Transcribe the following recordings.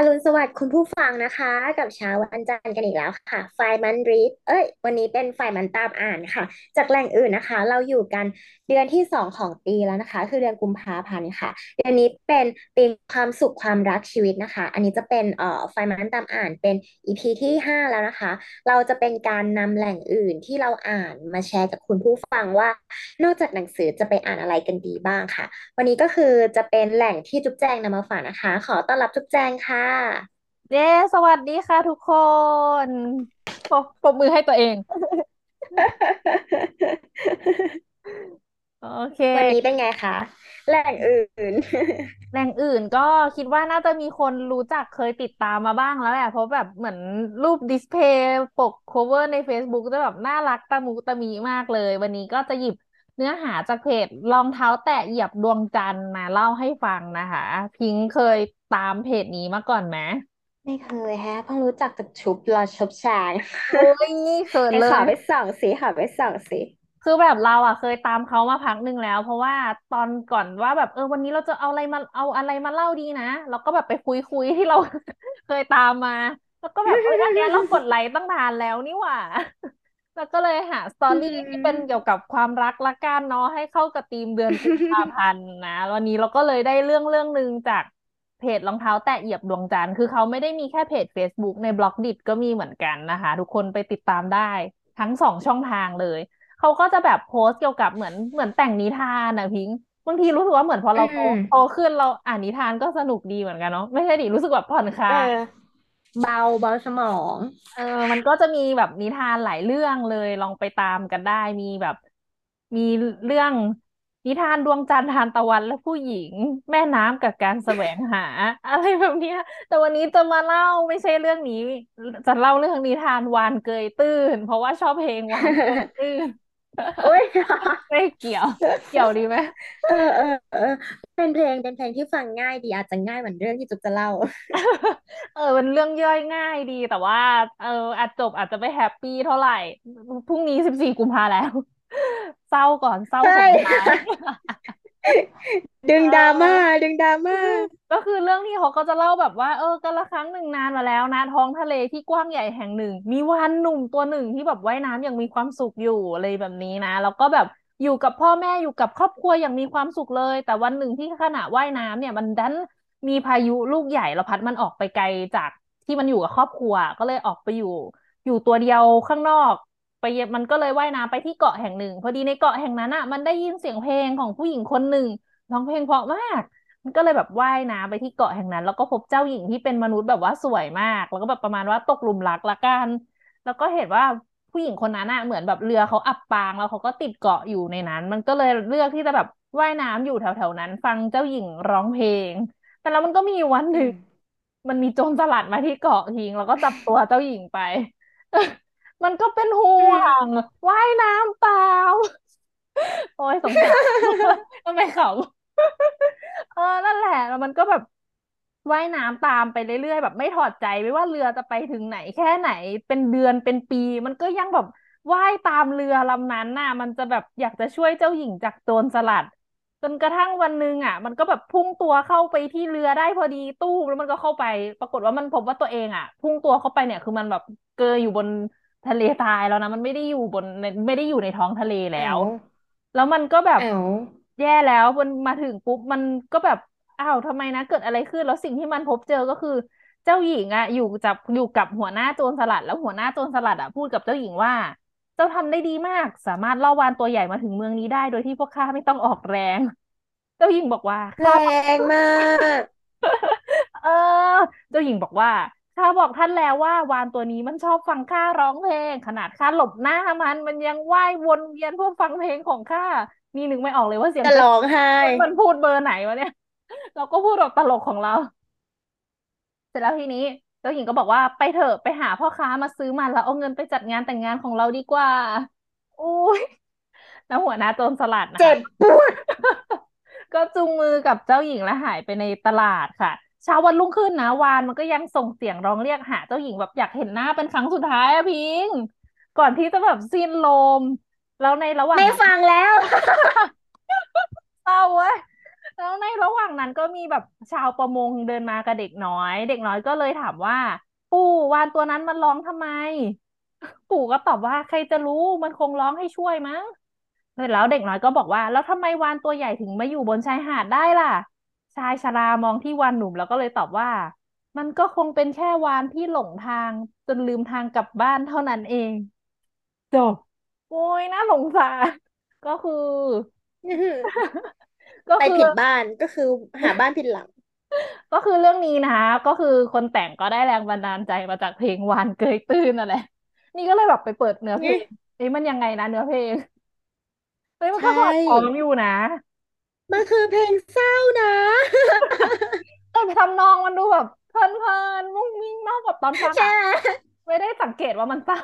อรุณสวัสดิ์คุณผู้ฟังนะคะ กับเช้าวันจันทร์กันอีกแล้วค่ะ ไฟมันรีดเอ้ย วันนี้เป็นไฟมันตามอ่านค่ะ จากแหล่งอื่นนะคะ เราอยู่กันเดือนที่สองของปีแล้วนะคะ คือเดือนกุมภาพันธ์ค่ะ เดือนนี้เป็นธีความสุขความรักชีวิตนะคะ อันนี้จะเป็นเอ่อไฟมันตามอ่านเป็นอีพีที่ห้าแล้วนะคะ เราจะเป็นการนำแหล่งอื่นที่เราอ่านมาแชร์กับคุณผู้ฟังว่า นอกจากหนังสือจะไปอ่านอะไรกันดีบ้างค่ะ วันนี้ก็คือจะเป็นแหล่งที่จุ๊บแจงนำมาฝากนะคะ ขอต้อนรับจุ๊บแจงค่ะเย้สวัสดีค่ะทุกคนปรบปรบมือให้ตัวเอง โอเค วันนี้เป็นไงคะแหล่งอื่น แหล่งอื่นก็คิดว่าน่าจะมีคนรู้จักเคยติดตามมาบ้างแล้วแหละ เพราะแบบเหมือนรูปดิสเพย์ปก cover ใน Facebook จะแบบน่ารักตะมุตะมิมากเลย วันนี้ก็จะหยิบ เนื้อหาจากเพจรองเท้าแตะเหยียบดวงจันทร์มาเล่าให้ฟังนะคะ พิงค์เคยตามเพจนี้มาก่อนไหมไม่เคยแฮะเพิ่งรู้จักจากชุบรอชุบแชร์โอ้ยเขินไอ้เลขอยไปส่องสิขอไปส่องสิคือแบบเราอะเคยตามเขามาพักหนึ่งแล้ว เพราะว่าตอนก่อนว่าแบบเออวันนี้เราจะเอาอะไรมาเอาอะไรมาเล่าดีนะเราก็แบบไปคุยคุยที่เราเคยตามมา แล้วก็แบบเอออันเนี้ยเรากดไลค์ตั้งนานแล้วนี่หว่า แล้วก็เลยหาสตอรี่ที่เป็นเกี่ยวกับความรักละกันเนาะให้เข้ากับธีมเดือนกุมภาพันธ์นะวันนี้เราก็เลยได้เรื่องเรื่องหนึ่งจากเพจรองเท้าแตะเหยียบดวงจันทร์คือเขาไม่ได้มีแค่เพจ Facebook ในบล็อกดิก็มีเหมือนกันนะคะ ทุกคนไปติดตามได้ทั้งสองช่องทางเลย เขาก็จะแบบโพสต์เกี่ยวกับเหมือนเหมือนแต่งนิทานนะพิงค์บางทีรู้สึกว่าเหมือนพอเราโตอืมโตขึ้นเราอ่านนิทานก็สนุกดีเหมือนกันเนาะไม่ใช่ดิรู้สึกแบบผ่อนคลาเอยอ เบาเบาสมอง เออ มันก็จะมีแบบนิทานหลายเรื่องเลยลองไปตามกันได้มีแบบมีเรื่องนิทานดวงจันทร์ทานตะวันและผู้หญิง แม่น้ำกับการแสวงหา อะไรแบบเนี้ย แต่วันนี้จะมาเล่าไม่ใช่เรื่องนี้ จะเล่าเรื่องนิทานวานเกยตื้น เพราะว่าชอบเพลงวานเกยตื้น โอ้ยไม่เกี่ยว เกี่ยวดีไหมเออเออเออเป็นเพลงเป็นเพลงที่ฟังง่ายดีอาจจะง่ายเหมือนเรื่องที่จุ๊บจะเล่า เออเป็นเรื่องย่อยง่ายดี แต่ว่า เอออาจจบอาจจะไม่แฮปปี้เท่าไหร่พรุ่งนี้สิบสี่กุมภาแล้ว เศร้าก่อนเศร้าเฮ้ส่งยท้ายดึงเอดราม่าอดึงดราม่า ก็คือเรื่องที่เขาก็จะเล่าแบบว่า เออกันละครั้งหนึ่งนานมาแล้วนะ ท้องทะเลที่กว้างใหญ่แห่งหนึ่ง มีวาฬหนุ่มตัวหนึ่งที่แบบว่ายน้ำอย่างมีความสุขอยู่อะไรแบบนี้นะ แล้วก็แบบอยู่กับพ่อแม่อยู่กับครอบครัวอย่างมีความสุขเลย แต่วันหนึ่งที่ขณะว่ายน้ำเนี่ย มันดันมีพายุลูกใหญ่แล้วพัดมันออกไปไกลจากที่มันอยู่กับครอบครัว ก็เลยออกไปอยู่ อยู่ตัวเดียวข้างนอกไปมันก็เลยว่ายน้ำไปที่เกาะแห่งหนึ่ง พอดีในเกาะแห่งนั้นอะ มันได้ยินเสียงเพลงของผู้หญิงคนหนึ่งร้องเพลงเพราะมาก ก็เลยแบบว่ายน้ำไปที่เกาะแห่งนั้น แล้วก็พบเจ้าหญิงที่เป็นมนุษย์แบบว่าสวยมาก แล้วก็แบบประมาณว่าตกหลุมรักละกัน แล้วก็เห็นว่าผู้หญิงคนนั้นอะเหมือนแบบเรือเขาอับปางแล้วเขาก็ติดเกาะอยู่ในนั้น มันก็เลยเลือกที่จะแบบว่ายน้ำอยู่แถวๆนั้น ฟังเจ้าหญิงร้องเพลง แต่แล้วมันก็มีวันหนึ่งมันมีโจรสลัดมาที่เกาะทิ้งแล้วก็จับตัวเจ้าหญิงไป มันก็เป็นห่อืวมงว่ายน้ำตามโอ้ยสงสารทำไมเขาเออนั่นแหละแล้วมันก็แบบว่ายน้ำตามไปเรื่อยๆแบบไม่ถอดใจไม่ว่าเรือจะไปถึงไหนแค่ไหน เป็นเดือนเป็นปี มันก็ยังแบบว่ายตามเรือลำนั้นน่ะ มันจะแบบอยากจะช่วยเจ้าหญิงจากโจรสลัด จนกระทั่งวันหนึ่งอะ มันก็แบบพุ่งตัวเข้าไปที่เรือได้พอดีตู้มแล้วมันก็เข้าไป ปรากฏว่ามันพบว่าตัวเองอะ พุ่งตัวเข้าไปเนี่ยคือมันแบบเกยอยู่บนทะเลทรายแล้วนะมันไม่ได้อยู่บนไม่ได้อยู่ในท้องทะเลแล้เอ้าวแล้วมันก็แบบเอ้า แย่แล้วมันมาถึงปุ๊บมันก็แบบอ้าวทำไมนะ เกิดอะไรขึ้นแล้วสิ่งที่มันพบเจอก็คือ เจ้าหญิงอะอยู่จับอยู่กับหัวหน้าโจรสลัด แล้วหัวหน้าโจรสลัดอะพูดกับเจ้าหญิงว่า เจ้าทำได้ดีมาก สามารถล่อวาฬตัวใหญ่มาถึงเมืองนี้ได้โดยที่พวกข้าไม่ต้องออกแรง เจ้าหญิงบอกว่าแรข้างมาก เออ เจ้าหญิงบอกว่าข้าบอกท่านแล้วว่าวาฬตัวนี้มันชอบฟังข้าร้องเพลง ขนาดข้าหลบหน้ามันมันยังว่ายวนเวียนเพื่อฟังเพลงของข้า นี่นึกไม่ออกเลยว่าเสียงจะเจ้าร้องไห้ มันพูดเบอร์ไหนวะเนี่ย เราก็พูดแบบตลกของเรา เสร็จแล้วทีนี้เจ้าหญิงก็บอกว่าไปเถอะไปหาพ่อค้ามาซื้อมันแล้วเอาเงินไปจัดงานแต่งงานของเราดีกว่าอุ้ยแล้วหัวหน้าโจรสลัดนะคะเจ็บปวดก็จูงมือกับเจ้าหญิงและหายไปในตลาดค่ะ เช้าวันรุ่งขึ้นนะวานมันก็ยังส่งเสียงร้องเรียกหาเจ้าหญิงแบบอยากเห็นหน้าเป็นครั้งสุดท้ายอะพิง ก่อนที่จะแบบสิ้นลม แล้วในระหว่างไม่นั้นฟังแล้วเศร้าเว้ยแล้วในระหว่างนั้นก็มีแบบชาวประมงเดินมากับเด็กน้อย เด็กน้อยก็เลยถามว่า ปู่วานตัวนั้นมันร้องทำไม ปู่ก็ตอบว่าใครจะรู้มันคงร้องให้ช่วยมั้งเสร็จแล้วเด็กน้อยก็บอกว่า แล้วทำไมวาฬตัวใหญ่ถึงมาอยู่บนชายหาดได้ล่ะ ชายชรามองที่วาฬหนุ่มแล้วก็เลยตอบว่า มันก็คงเป็นแค่วาฬที่หลงทางจนลืมทางกลับบ้านเท่านั้นเองจบ โอ้ยน่าสงสารก็คือก็ไปคือผิดบ้านก็คือหาบ้านผิดหลัง ก็คือเรื่องนี้นะคะก็คือคนแต่งก็ได้แรงบันดาลใจมาจากเพลงวานเกยตื้นนั่นแหละ นี่ก็เลยแบบไปเปิดเนื้อเพลงเอ้ยมันยังไงนะเนื้อเพลงเฮ้ยมันใชก็พอร้องอ่ยู่นะ มันคือเพลงเศร้านะแต่ทำนองมันดูแบบเพลินๆมุ้งมิ้งนอกกับตอนฟังใช่อะไหมไม่ได้สังเกตว่ามันเศร้า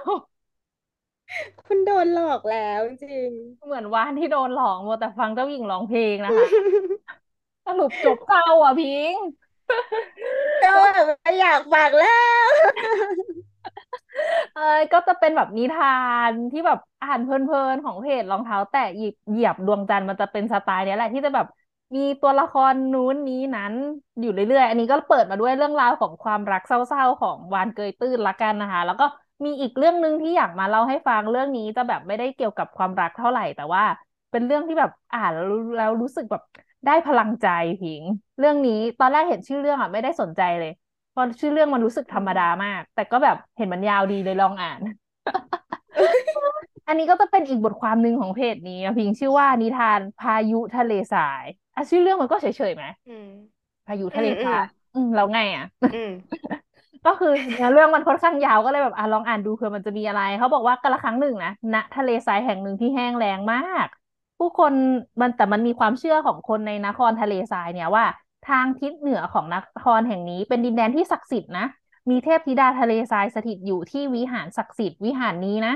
คุณโดนหลอกแล้วจริง เหมือนวานที่โดนหลอกมัวแต่ฟังเจ้าหญิงร้องเพลงนะคะสรุปจบเศร้าอะพิงก็แบบไม่อยากฟังแล้วเอ้ยก็จะเป็นแบบนิทานที่แบบอ่านเพลินๆของเพจรองเท้า แตะหยิบเหยียบดวงจันทร์มันจะเป็นสไตล์เนี้ยแหละที่จะแบบมีตัวละครนู้นนี้นั้น อยู่เรื่อยๆ อันนี้ก็เปิดมาด้วยเรื่องราวของความรักเศร้าๆ ของวานเกยตื้นละกันนะคะ แล้วก็ มีอีกเรื่องหนึ่งที่อยากมาเล่าให้ฟังเรื่องนี้จะแบบไม่ได้เกี่ยวกับความรักเท่าไหร่ แต่ว่า เป็นเรื่องที่แบบอ่านแล้วแล้วรู้สึกแบบได้พลังใจผิง เรื่องนี้ตอนแรกเห็นชื่อเรื่องอะไม่ได้สนใจเลยเพราะชื่อเรื่องมันรู้สึกธรรมดามาก แต่ก็แบบเห็นมันยาวดีเลยลองอ่าน อันนี้ก็จะเป็นอีกบทความหนึ่งของเพจนี้อะพิงชื่อว่านิทานพายุทะเลทรายอะชื่อเรื่องมันก็เฉยๆไหมอืมพายุอืมอืมทะเลทรายอืมแล้วไงอะอืม ก็คือเนื้อเรื่องมันค่อนข้างยาวก็เลยแบบอะลองอ่านดูเผื่อมันจะมีอะไร เขาบอกว่ากาละครั้งหนึ่งนะณทะเลทรายแห่งหนึ่งที่แห้งแล้งมาก ผู้คนมันแต่มันมีความเชื่อของคนในนครทะเลทรายเนี่ยว่า ทางทิศเหนือของนครแห่งนี้ เป็นดินแดนที่ศักดิ์สิทธิ์นะมีเทพธิดาทะเลทรายสถิตอยู่ที่วิหารศักดิ์สิทธิ์วิหารนี้นะ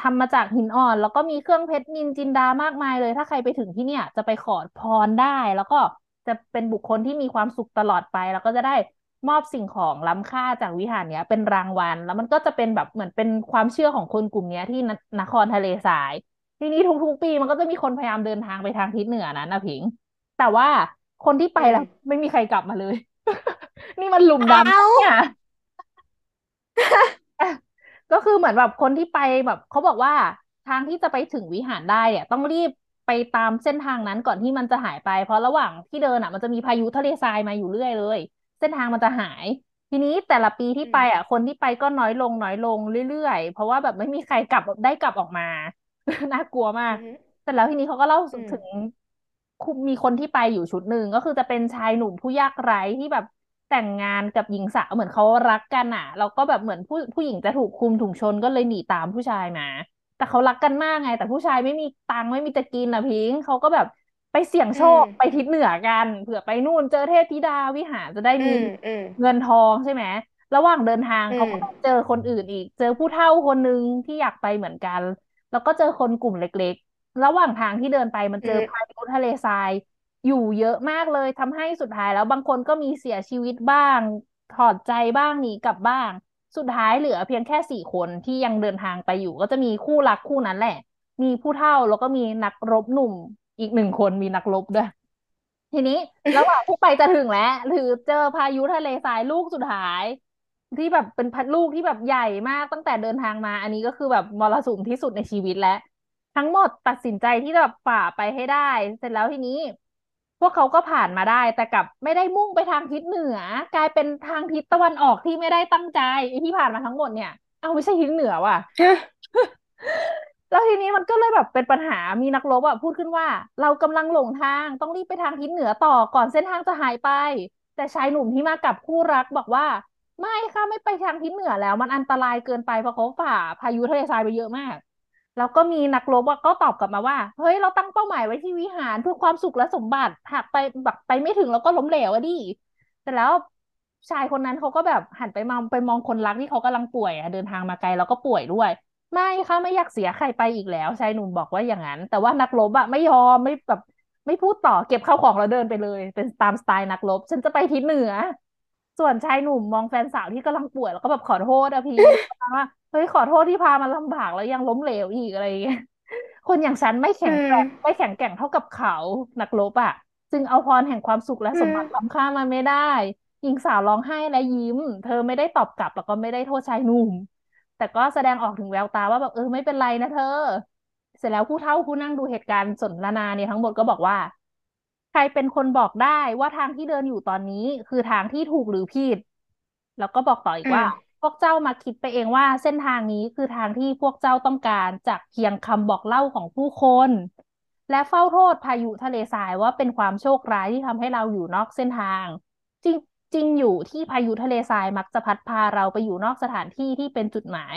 ทำมาจากหินอ่อน แล้วก็มีเครื่องเพชรนินจินดามากมายเลย ถ้าใครไปถึงที่เนี่ย จะไปขอพรได้ แล้วก็จะเป็นบุคคลที่มีความสุขตลอดไป แล้วก็จะได้ มอบสิ่งของล้ำค่าจากวิหารเนี้ย เป็นรางวัล แล้วมันก็จะเป็นแบบเหมือนเป็นความเชื่อของคนกลุ่มเนี้ยที่นนครทะเลทราย ทีนี้ทุกๆปีมันก็จะมีคนพยายามเดินทางไปทางทิศเหนือนั้นนะผิง แต่ว่าคนที่ไปอืมแล้วไม่มีใครกลับมาเลย นี่มันหลุมเอาดำปะเนี่ยก็คือเหมือนแบบคนที่ไปแบบเขาบอกว่าทางที่จะไปถึงวิหารได้เนี่ยต้องรีบไปตามเส้นทางนั้นก่อนที่มันจะหายไป เพราะระหว่างที่เดินอะ มันจะมีพายุทะเลทรายมาอยู่เรื่อยเลย เส้นทางมันจะหาย ทีนี้แต่ละปีที่อืไปอะมคนที่ไปก็น้อยลงน้อยลงเรื่อยๆ เพราะว่าแบบไม่มีใครกลับได้กลับออกมาน่ากลัวมากอืมแต่แล้วทีนี้เขาก็เล่าอืมถึงมีคนที่ไปอยู่ชุดหนึ่งก็คือจะเป็นชายหนุ่มผู้ยากไร้ที่แบบแต่งงานกับหญิงสาวเหมือนเขารักกันอะแล้วก็แบบเหมือนผู้ผู้หญิงจะถูกคุมถุงชนก็เลยหนีตามผู้ชายมาแต่เขารักกันมากไง แต่ผู้ชายไม่มีตังค์ไม่มีจะกินอะพิงค์เขาก็แบบ ไปเสี่ยงโชอืมคไปทิศเหนือกันเผื่อไปนู่นเจอเทพธิดาวิหารจะได้มีอืมอืมเงินทองใช่ไหมระหว่างเดินทางอืมเขาก็ไปเจอคนอื่นอีก เจอผู้เฒ่าคนนึงที่อยากไปเหมือนกัน แล้วก็เจอคนกลุ่มเล็ก ๆ ระหว่างทางที่เดินไปมันเจอพาอืมยุทะเลทราย อยู่เยอะมากเลยทำให้สุดท้ายแล้วบางคนก็มีเสียชีวิตบ้าง ถอดใจบ้างหนีกลับบ้าง สุดท้ายเหลือเพียงแค่สี่คนที่ยังเดินทางไปอยู่ ก็จะมีคู่รักคู่นั้นแหละ มีผู้เฒ่าแล้วก็มีนักรบหนุ่ม อีกหนึ่งคนมีนักรบด้วย ทีนี้ระหว่างที่ไปจะถึงแล้วหรือเจอพายุทะเลทรายลูกสุดท้าย ที่แบบเป็นพัดลูกที่แบบใหญ่มากตั้งแต่เดินทางมา อันนี้ก็คือแบบมรสุมที่สุดในชีวิตแล้วทั้งหมดตัดสินใจที่จะแบบฝ่าไปให้ได้ เสร็จแล้วทีนี้ พวกเขาก็ผ่านมาได้ แต่กลับไม่ได้มุ่งไปทางทิศเหนือ กลายเป็นทางทิศตะวันออกที่ไม่ได้ตั้งใจไอ้ที่ผ่านมาทั้งหมดเนี่ย เอาไม่ใช่ทิศเหนือว่ะฮะ แล้วทีนี้มันก็เลยแบบเป็นปัญหามีนักรบอะพูดขึ้นว่า เรากำลังหลงทางต้องรีบไปทางทิศเหนือต่อก่อนเส้นทางจะหายไป แต่ชายหนุ่มที่มากับคู่รักบอกว่า ไม่ค่ะไม่ไปทางทิศเหนือแล้วมันอันตรายเกินไปเพราะเขาฝ่าพายุทะเลทรายไปเยอะมาก แล้วก็มีนักรบก็ตอบกลับมาว่า เฮ้ยเราตั้งเป้าหมายไว้ที่วิหารเพื่อความสุขและสมบัติหากไปแบบไปไม่ถึงเราก็ล้มเหลวอะดิแต่แล้วชายคนนั้นเขาก็แบบหันไปมองไปมองคนรักที่เขากำลังป่วยอะเดินทางมาไกลแล้วก็ป่วยด้วย ไม่ค่ะไม่อยากเสียใครไปอีกแล้วชายหนุ่มบอกว่าอย่างนั้น แต่ว่านักรบอะไม่ยอมไม่แบบไม่พูดต่อเก็บข้าวของแล้วเดินไปเลย เป็นตามสไตล์นักรบ ฉันจะไปทิศเหนือ ส่วนชายหนุ่มมองแฟนสาวที่กำลังป่วยแล้วก็แบบขอโทษอะพี่ประมาณว่าเฮ้ยขอโทษที่พามาลำบากแล้วยังล้มเหลวอีกอะไรอย่างเงี้ยคนอย่างฉันไม่อืแข็งแกร่งไม่มแข็งแกร่งเท่ากับเขานักรบอะจึงเอาพรแห่งความสุขและอืสมบัติมล้ำค่ามาไม่ได้หญิงสาวร้องไห้และยิ้ม เธอไม่ได้ตอบกลับแล้วก็ไม่ได้โทษชายหนุ่ม แต่ก็แสดงออกถึงแววตาว่าแบบเออไม่เป็นไรนะเธอ เสร็จแล้วผู้เฒ่าผู้นั่งดูเหตุการณ์สนทนาเนี่ยทั้งหมดก็บอกว่า ใครเป็นคนบอกได้ว่าทางที่เดินอยู่ตอนนี้คือทางที่ถูกหรือผิด แล้วก็บอกต่ออีกว่าอืมพวกเจ้ามาคิดไปเองว่าเส้นทางนี้คือทางที่พวกเจ้าต้องการจากเพียงคำบอกเล่าของผู้คน และเฝ้าโทษพายุทะเลทรายว่าเป็นความโชคร้ายที่ทำให้เราอยู่นอกเส้นทางจริง จริงอยู่ที่พายุทะเลทรายมักจะพัดพาเราไปอยู่นอกสถานที่ที่เป็นจุดหมาย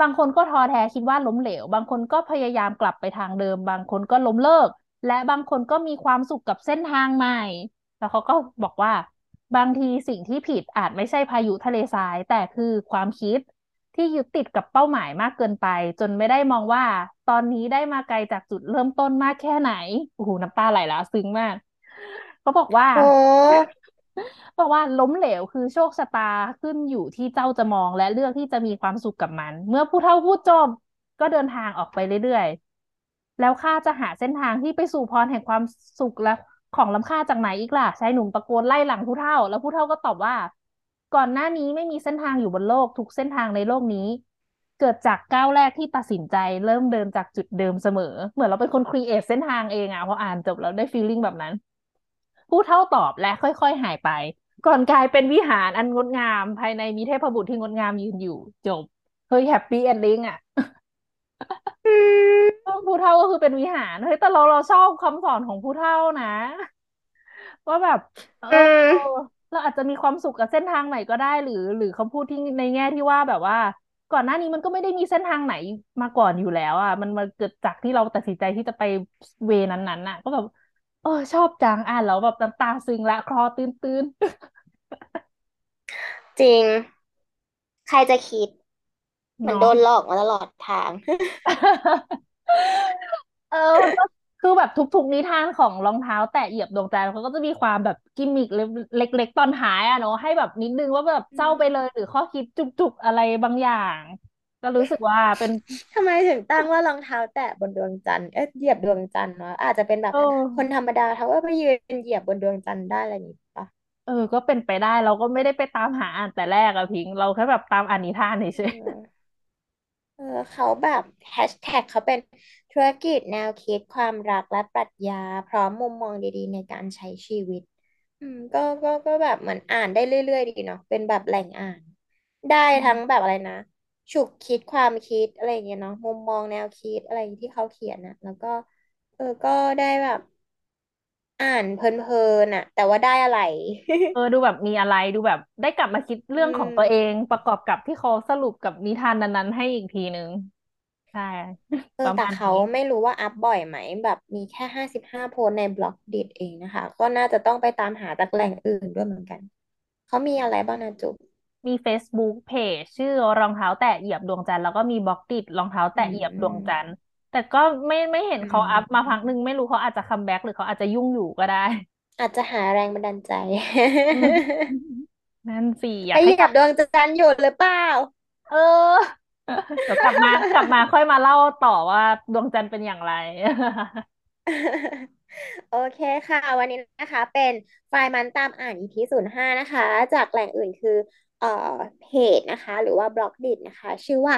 บางคนก็ท้อแท้คิดว่าล้มเหลว บางคนก็พยายามกลับไปทางเดิม บางคนก็ล้มเลิก และบางคนก็มีความสุขกับเส้นทางใหม่ แล้วเขาก็บอกว่า บางทีสิ่งที่ผิดอาจไม่ใช่พายุทะเลทราย แต่คือความคิดที่ยึดติดกับเป้าหมายมากเกินไป จนไม่ได้มองว่า ตอนนี้ได้มาไกลจากจุดเริ่มต้นมากแค่ไหนโอ้โหน้ำตาไหลแล้วซึ้งมากเขาบอกว่า บอกว่าล้มเหลวคือโชคชะตาขึ้นอยู่ที่เจ้าจะมองและเลือกที่จะมีความสุขกับมัน เมื่อผู้เฒ่าพูดจบก็เดินทางออกไปเรื่อยๆ แล้วข้าจะหาเส้นทางที่ไปสู่พรแห่งความสุขและของล้ำค่าจากไหนอีกล่ะชายหนุ่มตะโกนไล่หลังผู้เฒ่า แล้วผู้เฒ่าก็ตอบว่า ก่อนหน้านี้ไม่มีเส้นทางอยู่บนโลก ทุกเส้นทางในโลกนี้ เกิดจากก้าวแรกที่ตัดสินใจ เริ่มเดินจากจุดเดิมเสมอ เหมือนเราเป็นคน create เส้นทางเองอะพออ่านจบแล้วได้ feeling แบบนั้น ผู้เฒ่าตอบและค่อย ๆ หายไป ก่อนกลายเป็นวิหารอันงดงาม ภายในมีเทพบุตรที่งดงามยืนอยู่ จบเฮ้ย happy ending อะอืมผู้เฒ่าก็คือเป็นวิหารเฮ้ยแต่เราเราชอบคำสอนของผู้เฒ่านะว่าแบบเอออืมเราอาจจะมีความสุขกับเส้นทางไหนก็ได้ หรือ หรือเขาพูดที่ในแง่ที่ว่าแบบว่า ก่อนหน้านี้มันก็ไม่ได้มีเส้นทางไหนมาก่อนอยู่แล้ว อะ มันมาเกิดจากที่เราตัดสินใจที่จะไปเวนั้นๆน่ะ ก็แบบ เออ ชอบจังอ่านแล้วแบบน้ำตาซึงละคลอตื้นตื้น จริง ใครจะคิด เหมือนเนาะโดนหลอกมาตลอดทาง เออมันก็คือแบบทุกๆนิทานของรองเท้า แตะเหยียบดวงใจเขาก็จะมีความแบบกิมมิกเล็กๆตอนท้ายอะเนาะให้แบบนิดนึงว่าแบบอืเศร้าไปเลยมหรือข้อคิดจุกๆอะไรบางอย่าง ก็รู้สึกว่าเป็นทำไมถึงตั้งว่ารองเท้าแตะบนดวงจันทร์เอ๊ะเหยียบดวงจันทร์เนาะอาจจะเป็นแบบเอคนอธรรมดาเขาก็ไปยืนเหยียบบนดวงจันทร์ได้อะไรอย่างงี้ปะเออ ก็เป็นไปได้เราก็ไม่ได้ไปตามหาอ่านแต่แรกอะพิง เราแค่แบบตามอ่านนิทานเฉเอยอเออเขาแบบแฮชแท็กเขาเป็นธุรกิจแนวคิดความรักและปรัชญา พร้อมมุมมองดีๆ ในการใช้ชีวิต อืม ก็ก็ก็แบบเหมือนอ่านได้เรื่อยๆดีเนาะเป็นแบบแหล่งอ่าน ได้ๆอืมทั้งแบบอะไรนะ ฉุกคิดความคิดอะไรอย่างเงี้ยเนาะมุมมองแนวคิดอะไรที่เขาเขียนนะแล้วก็ เออก็ได้แบบ อ่านเพลินๆอะ แต่ว่าได้อะไร เออดูแบบมีอะไรดูแบบได้กลับมาคิดอืเรื่องของตัวเองมประกอบกับที่เขาสรุปกับนิทานนั้นๆให้อีกทีนึงใช่ เออแต่เขาประมาณนี้ ไม่รู้ว่าอัพบ่อยไหม แบบมีแค่ห้าสิบห้าโพสต์ในบล็อกดิเองนะคะ ก็น่าจะต้องไปตามหาจากแหล่งอื่นด้วยเหมือนกัน เขามีอะไรบ้างนะจุ๊บ มี Facebook Page ชื่อรองเท้าแตะเหยียบดวงจันทร์แล้วก็มีบล็อกดิรองเท้าอืแตะเหยียบดวงจันทร์มแต่ก็ไม่ไม่เห็นอืเขาอัพมาพักหนึ่งมไม่รู้เขาอาจจะคัมแบ็กหรือเขาอาจจะยุ่งอยู่ก็ได้ อาจจะหาแรงบันดาลใจอืมนั่นสิอไปเหยียากให้กลับยบดวงจันทร์อยู่หรือเปล่า เออ เดี๋ยวกลับมากลับมาค่อยมาเล่าต่อว่าดวงจันทร์เป็นอย่างไร โอเคค่ะ วันนี้นะคะเป็นไฟล์มันตามอ่าน EP ศูนย์ห้านะคะ จากแหล่งอื่นคือ เพจนะคะ หรือว่าบล็อกดินะคะ ชื่อว่า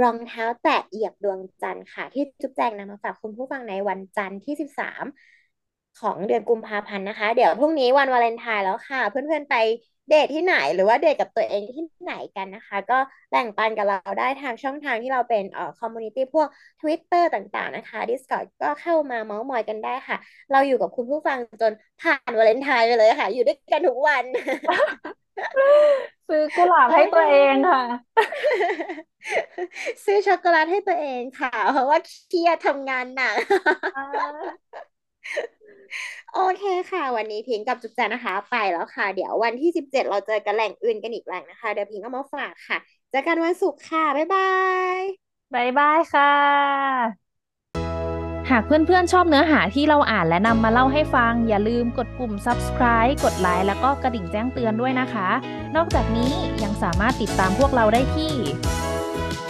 รองเท้าแตะเหยียบดวงจันทร์ค่ะ ที่จุ๊บแจงนำมาฝากคุณผู้ฟังในวันจันทร์ที่สิบสามของเดือนกุมภาพันธ์นะคะ เดี๋ยวพรุ่งนี้วันวาเลนไทน์แล้วค่ะ เพื่อนๆไป เดทที่ไหนหรือว่าเดทกับตัวเองที่ไหนกันนะคะ ก็แบ่งปันกับเราได้ทางช่องทางที่เราเป็นเอ่อ community พวก Twitter ต่างๆนะคะ Discord ก็เข้ามาเมาส์มอยกันได้ค่ะ เราอยู่กับคุณผู้ฟังจนผ่านวาเลนไทน์ไปเลยค่ะ อยู่ด้วยกันทุกวัน ซื้อกุหลาบให้ตัวเองค่ะ ซื้อช็อกโกแลตให้ตัวเองค่ะ เพราะว่าเครียดทำงานหนัก โอเคค่ะ วันนี้พิงกับจุ๊บแจนนะคะ ไปแล้วค่ะ เดี๋ยววันที่สิบเจ็ดเราเจอกันแหล่งอื่นกันอีกแหล่งนะคะ เดี๋ยวพิงเอามาฝากค่ะเจอกันวันศุกร์ค่ะ บ๊ายบายบายบายค่ะ หากเพื่อนๆชอบเนื้อหาที่เราอ่านและนำมาเล่าให้ฟัง อย่าลืมกดปุ่ม subscribe กดไลค์แล้วก็กระดิ่งแจ้งเตือนด้วยนะคะ นอกจากนี้ยังสามารถติดตามพวกเราได้ที่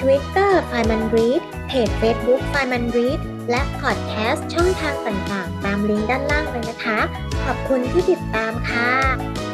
Twitter FRI MON Read เพจ Facebook FRI-MON Read และพอดแคสต์ช่องทางต่างๆ ตามลิงก์ด้านล่างเลยนะคะ ขอบคุณที่ติดตามค่ะ